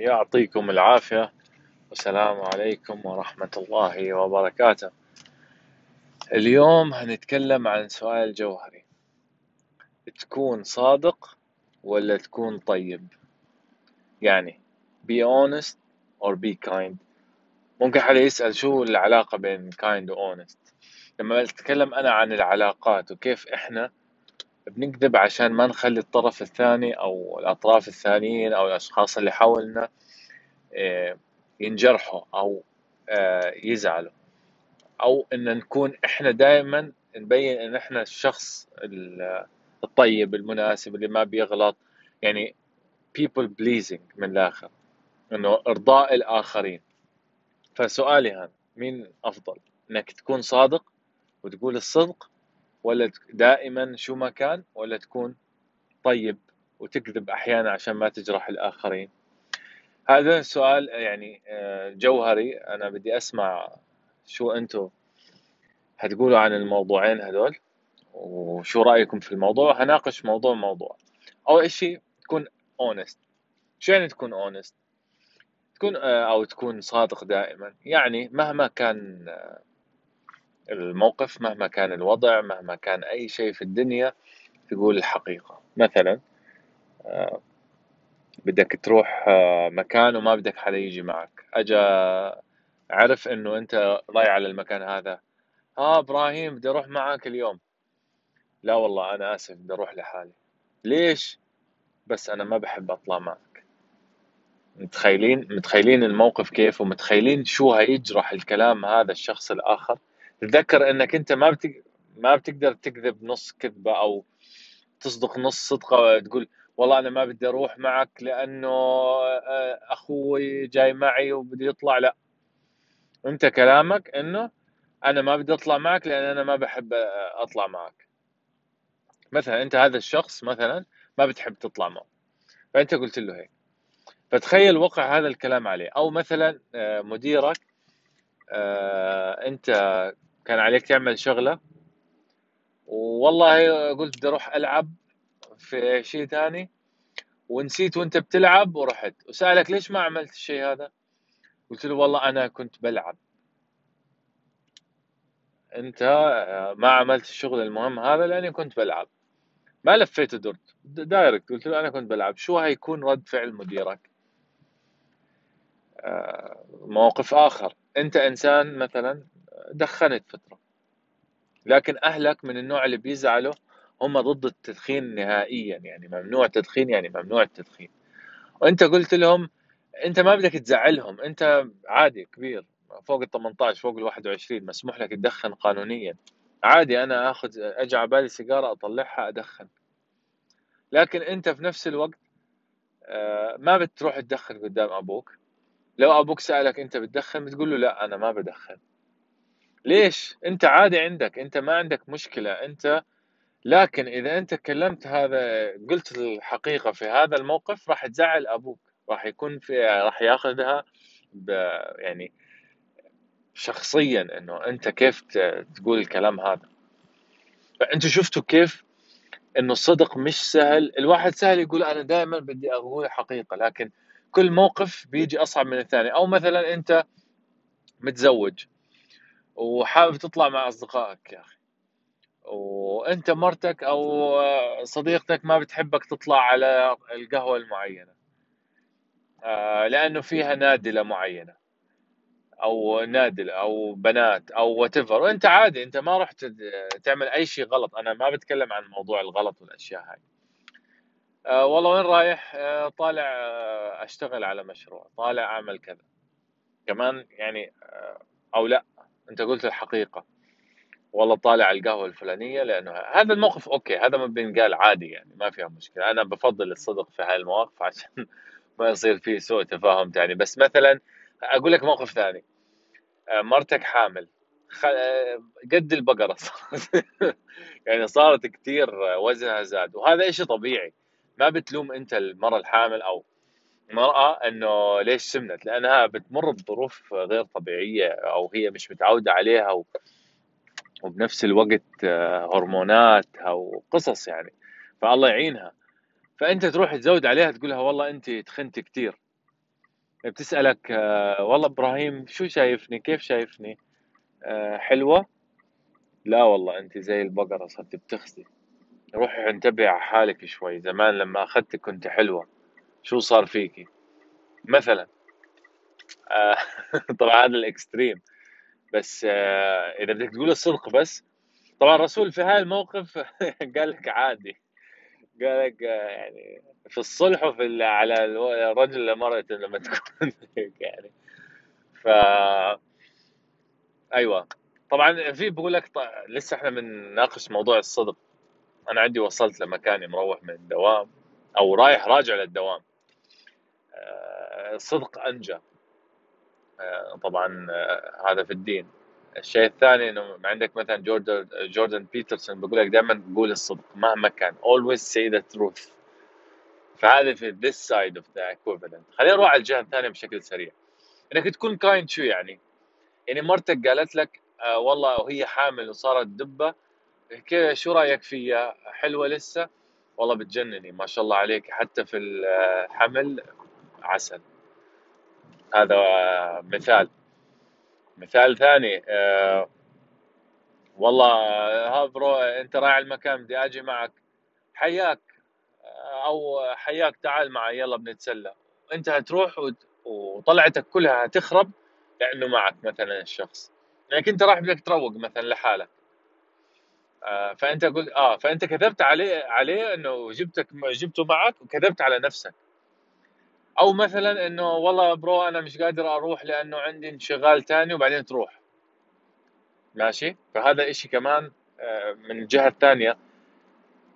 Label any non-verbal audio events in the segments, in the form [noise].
يعطيكم العافية. والسلام عليكم ورحمة الله وبركاته. اليوم هنتكلم عن سؤال جوهري. تكون صادق ولا تكون طيب؟ يعني be honest or be kind. ممكن حدا يسأل شو العلاقة بين kind و honest. لما أتكلم أنا عن العلاقات وكيف إحنا بنكذب عشان ما نخلي الطرف الثاني أو الأطراف الثانيين أو الأشخاص اللي حولنا آه، ينجرحوا أو آه، يزعلوا. أو إن نكون إحنا دائما نبين إن إحنا الشخص الطيب المناسب اللي ما بيغلط. يعني people pleasing من الآخر إنه إرضاء الآخرين. فسؤالي هذا مين أفضل؟ إنك تكون صادق وتقول الصدق ولا دائما شو ما كان ولا تكون طيب وتكذب أحيانا عشان ما تجرح الآخرين. هذا سؤال يعني آه، جوهري. أنا بدي أسمع شو أنتم هتقولوا عن الموضوعين هذول وشو رأيكم في الموضوع هناقش موضوع موضوع. أول شيء تكون honest شو يعني تكون honest تكون آه، أو تكون صادق دائما. يعني مهما كان آه، الموقف مهما كان الوضع مهما كان أي شيء في الدنيا تقول الحقيقة. مثلا آه، بدك تروح مكان وما بدك حدا يجي معك. أجا عرف إنه أنت رايح على المكان هذا. ها إبراهيم بدي أروح معك اليوم. لا والله أنا آسف بدي أروح لحالي. ليش؟ بس أنا ما بحب أطلع معك. متخيلين متخيلين الموقف كيف ومتخيلين شو هيجرح الكلام هذا الشخص الآخر؟ تذكر إنك أنت ما بتك... ما بتقدر تكذب نص كذبة أو تصدق نص صدقة تقول والله أنا ما بدي أروح معك لأنه آه، أخوي جاي معي وبدي يطلع لا. أنت كلامك إنه أنا ما بدي أطلع معك لأن أنا ما بحب آه، أطلع معك. مثلا أنت هذا الشخص مثلا ما بتحب تطلع معه. فأنت قلت له هيك. فتخيل وقع هذا الكلام عليه. أو مثلا آه، مديرك أنت كان عليك تعمل شغلة؟ والله قلت بدي أروح ألعب في شيء ثاني ونسيت وأنت بتلعب ورحت. وسألك ليش ما عملت الشيء هذا؟ قلت له والله أنا كنت بلعب. أنت ما عملت الشغل المهم هذا لأني كنت بلعب. ما لفيت ودرت. دايركت. قلت له أنا كنت بلعب. شو هيكون رد فعل مديرك؟ آه، موقف آخر. أنت إنسان مثلا دخنت فترة. لكن أهلك من النوع اللي بيزعلوا هم ضد التدخين نهائيا يعني ممنوع التدخين يعني ممنوع التدخين. وأنت قلت لهم أنت ما بدك تزعلهم أنت عادي كبير فوق ال 18 فوق ال 21 مسموح لك تدخن قانونيا. عادي أنا آخذ أجي على بالي سيجارة أطلعها أدخن. لكن أنت في نفس الوقت آه، ما بتروح تدخن قدام أبوك. لو أبوك سألك أنت بتدخن بتقول له لا أنا ما بدخن. ليش؟ انت عادي عندك انت ما عندك مشكلة انت لكن إذا انت كلمت هذا قلت الحقيقة في هذا الموقف راح تزعل أبوك راح يكون في راح ياخذها يعني شخصيا إنه أنت كيف تقول الكلام هذا. فأنتوا شفتوا كيف إنه الصدق مش سهل؟ الواحد سهل يقول أنا دائما بدي أقول حقيقة لكن كل موقف بيجي أصعب من الثاني. أو مثلا أنت متزوج. وحابب تطلع مع أصدقائك يا أخي. وأنت مرتك أو صديقتك ما بتحبك تطلع على القهوة المعينة. آه، لأنه فيها نادلة معينة. أو نادلة أو بنات أو وات وأنت عادي أنت ما رحت تعمل أي شيء غلط. أنا ما بتكلم عن موضوع الغلط والأشياء هاي. أه والله وين رايح؟ أه طالع أشتغل على مشروع. طالع أعمل كذا. كمان يعني أو لا. انت قلت الحقيقة. والله طالع القهوة الفلانية لأنه هذا الموقف أوكي هذا ما بينقال عادي يعني ما فيها مشكلة. أنا بفضل الصدق في هاي المواقف [laughs] عشان ما يصير فيه سوء تفاهم ثاني بس مثلا أقول لك موقف ثاني. آه، مرتك حامل. آه، قد البقرة صارت. [laughs] يعني صارت كثير وزنها زاد. وهذا شيء طبيعي. ما بتلوم أنت المراه الحامل أو المرأة إنه ليش سمنت؟ لأنها بتمر بظروف غير طبيعية أو هي مش متعودة عليها و... وبنفس الوقت آه، هرمونات وقصص يعني. فالله يعينها. فأنت تروح تزود عليها تقولها والله أنت تخنت كثير بتسألك آه، والله إبراهيم شو شايفني؟ كيف شايفني؟ آه، حلوة؟ لا والله أنت زي البقرة صرت بتخزي روحي انتبهي على حالك شوي. زمان لما أخذتك كنت حلوة. شو صار فيكي؟ مثلا. آه، [laughs] طبعا هذا الإكستريم. بس آه، إذا بدك تقول الصدق بس. طبعا الرسول في هاي الموقف [laughs] قال لك عادي. قال لك آه، يعني في الصلح وفي على الرجل لمرأة لما [laughs] تكون هيك يعني. ف أيوه. طبعا في بقول لك لسه إحنا بنناقش موضوع الصدق. أنا عندي وصلت لمكاني مروح من الدوام أو رايح راجع للدوام. الصدق انجى آه، طبعا آه، هذا في الدين. الشيء الثاني إنه عندك مثلا جوردن جوردن بيترسون بيقول لك دائما قول الصدق مهما كان. Always say the truth. فهذا في this side of the equation. خلينا نروح على الجهة الثانية بشكل سريع. إنك تكون kind شو يعني؟ يعني مرتك قالت لك آه والله وهي حامل وصارت دبة. كيف شو رأيك فيها؟ حلوة لسه؟ والله بتجنني ما شاء الله عليك. حتى في الحمل عسل. هذا آه، مثال. مثال ثاني آه والله ها bro انت رايح المكان بدي أجي معك. حياك آه، أو حياك تعال معي يلا بنتسلى. أنت هتروح وطلعتك كلها هتخرب لأنه معك مثلا الشخص. يعني انت رايح بدك تروق مثلا لحالك. آه، فأنت قلت آه فأنت كذبت عليه عليه إنه جبتك جبته معك وكذبت على نفسك. أو مثلا إنه والله برو أنا مش قادر أروح لأنه عندي انشغال تاني وبعدين تروح. ماشي؟ فهذا إشي كمان آه، من الجهة الثانية.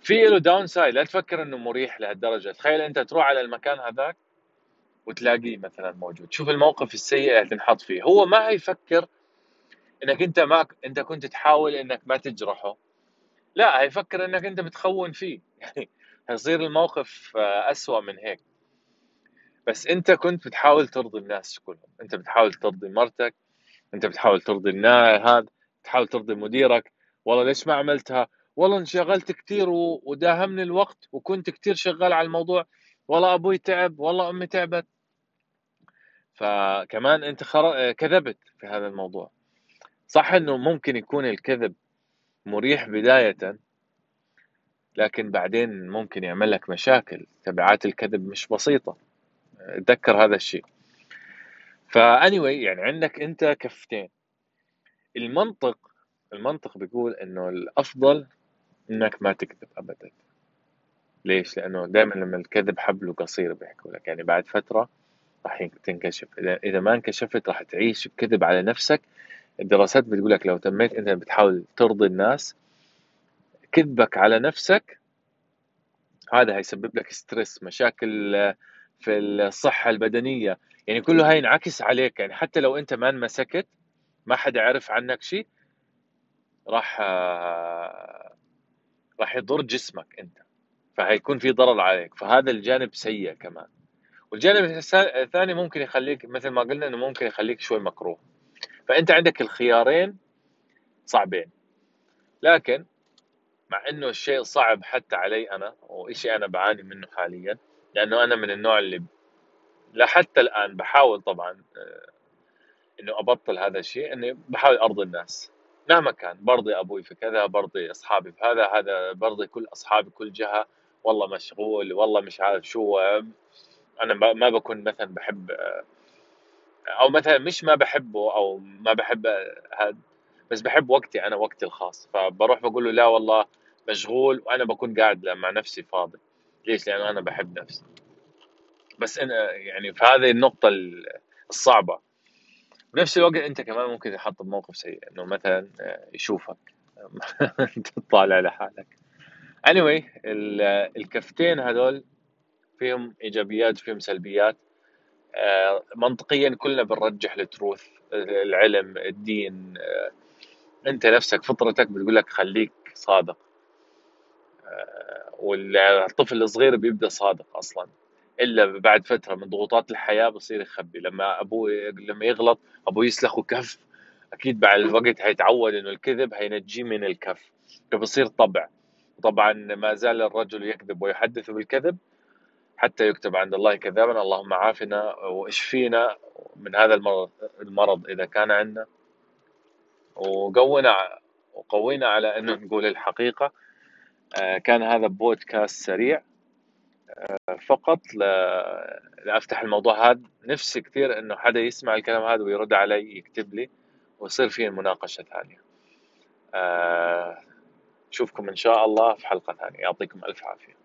في له downside لا تفكر إنه مريح لهالدرجة. تخيل أنت تروح على المكان هذاك وتلاقيه مثلا موجود. شوف الموقف السيء اللي تنحط فيه. هو ما هيفكر إنك أنت ما أنت كنت تحاول إنك ما تجرحه. لا هيفكر إنك أنت بتخون فيه. [laughs] يعني هيصير الموقف آه، أسوأ من هيك. بس انت كنت بتحاول ترضي الناس كلهم. انت بتحاول ترضي مرتك انت بتحاول ترضي الناس هذا بتحاول ترضي مديرك. والله ليش ما عملتها؟ والله انشغلت كثير وداهمني الوقت وكنت كثير شغال على الموضوع. والله أبوي تعب والله أمي تعبت. فكمان انت خر... كذبت في هذا الموضوع. صح إنه ممكن يكون الكذب مريح بداية لكن بعدين ممكن يعمل لك مشاكل. تبعات الكذب مش بسيطة. تذكر هذا الشيء. فاني يعني عندك انت كفتين. المنطق المنطق بيقول إنه الأفضل إنك ما تكذب ابدا. ليش؟ لأنه دائما لما الكذب حبله قصير بيحكوا لك. يعني بعد فترة راح تنكشف. إذا ما انكشفت راح تعيش بكذب على نفسك. الدراسات بتقول لك لو تميت إنت بتحاول ترضي الناس. كذبك على نفسك هذا هيسبب لك ستريس مشاكل في الصحة البدنية. يعني كله هينعكس عليك. يعني حتى لو انت ما انمسكت ما حدا عرف عنك شيء راح راح يضر جسمك انت. فهيكون في ضرر عليك. فهذا الجانب سيء كمان. والجانب الثا- الثاني ممكن يخليك مثل ما قلنا إنه ممكن يخليك شوي مكروه. فأنت عندك الخيارين صعبين. لكن مع إنه الشيء صعب حتى علي أنا وإشي أنا بعاني منه حاليا لأنه أنا من النوع اللي لحتى الآن بحاول طبعا آه، إنه أبطل هذا الشيء اني بحاول أرضي الناس. مهما كان برضي أبوي في كذا برضي أصحابي في هذا هذا برضي كل أصحابي كل جهة. والله مشغول والله مش عارف شو أنا ما ما بكون مثلا بحب أو مثلا مش ما بحبه أو ما بحب هذا بس بحب وقتي أنا وقتي الخاص. فبروح بقول له لا والله مشغول وأنا بكون قاعد مع نفسي فاضي. ليش؟ لأنه أنا بحب نفسي. بس أنا يعني في هذه النقطة الصعبة. بنفس الوقت أنت كمان ممكن تحط بموقف سيء إنه مثلا يشوفك. [laughs] تطالع لحالك. Anyway ال- الكفتين هذول فيهم إيجابيات وفيهم سلبيات. آه، منطقيا كلنا بنرجح التروث العلم الدين آه، أنت نفسك فطرتك بتقول لك خليك صادق. آه، والطفل الصغير بيبدأ صادق أصلا إلا بعد فترة من ضغوطات الحياة بصير يخبي. لما أبوه لما يغلط أبوه يسلخه كف أكيد بعد الوقت هيتعود إنه الكذب هينجيه من الكف فبصير طبع. طبعا ما زال الرجل يكذب ويحدث بالكذب حتى يكتب عند الله كذابا اللهم عافنا واشفينا من هذا المرض إذا كان عندنا. وقونا وقوينا على انه نقول الحقيقة. كان هذا بودكاست سريع. آه، فقط لافتح الموضوع هذا. نفسي كثير إنه حدا يسمع الكلام هذا ويرد علي يكتب لي ويصير فيه مناقشة ثانية. اشوفكم إن شاء الله في حلقة ثانية. يعطيكم ألف عافية.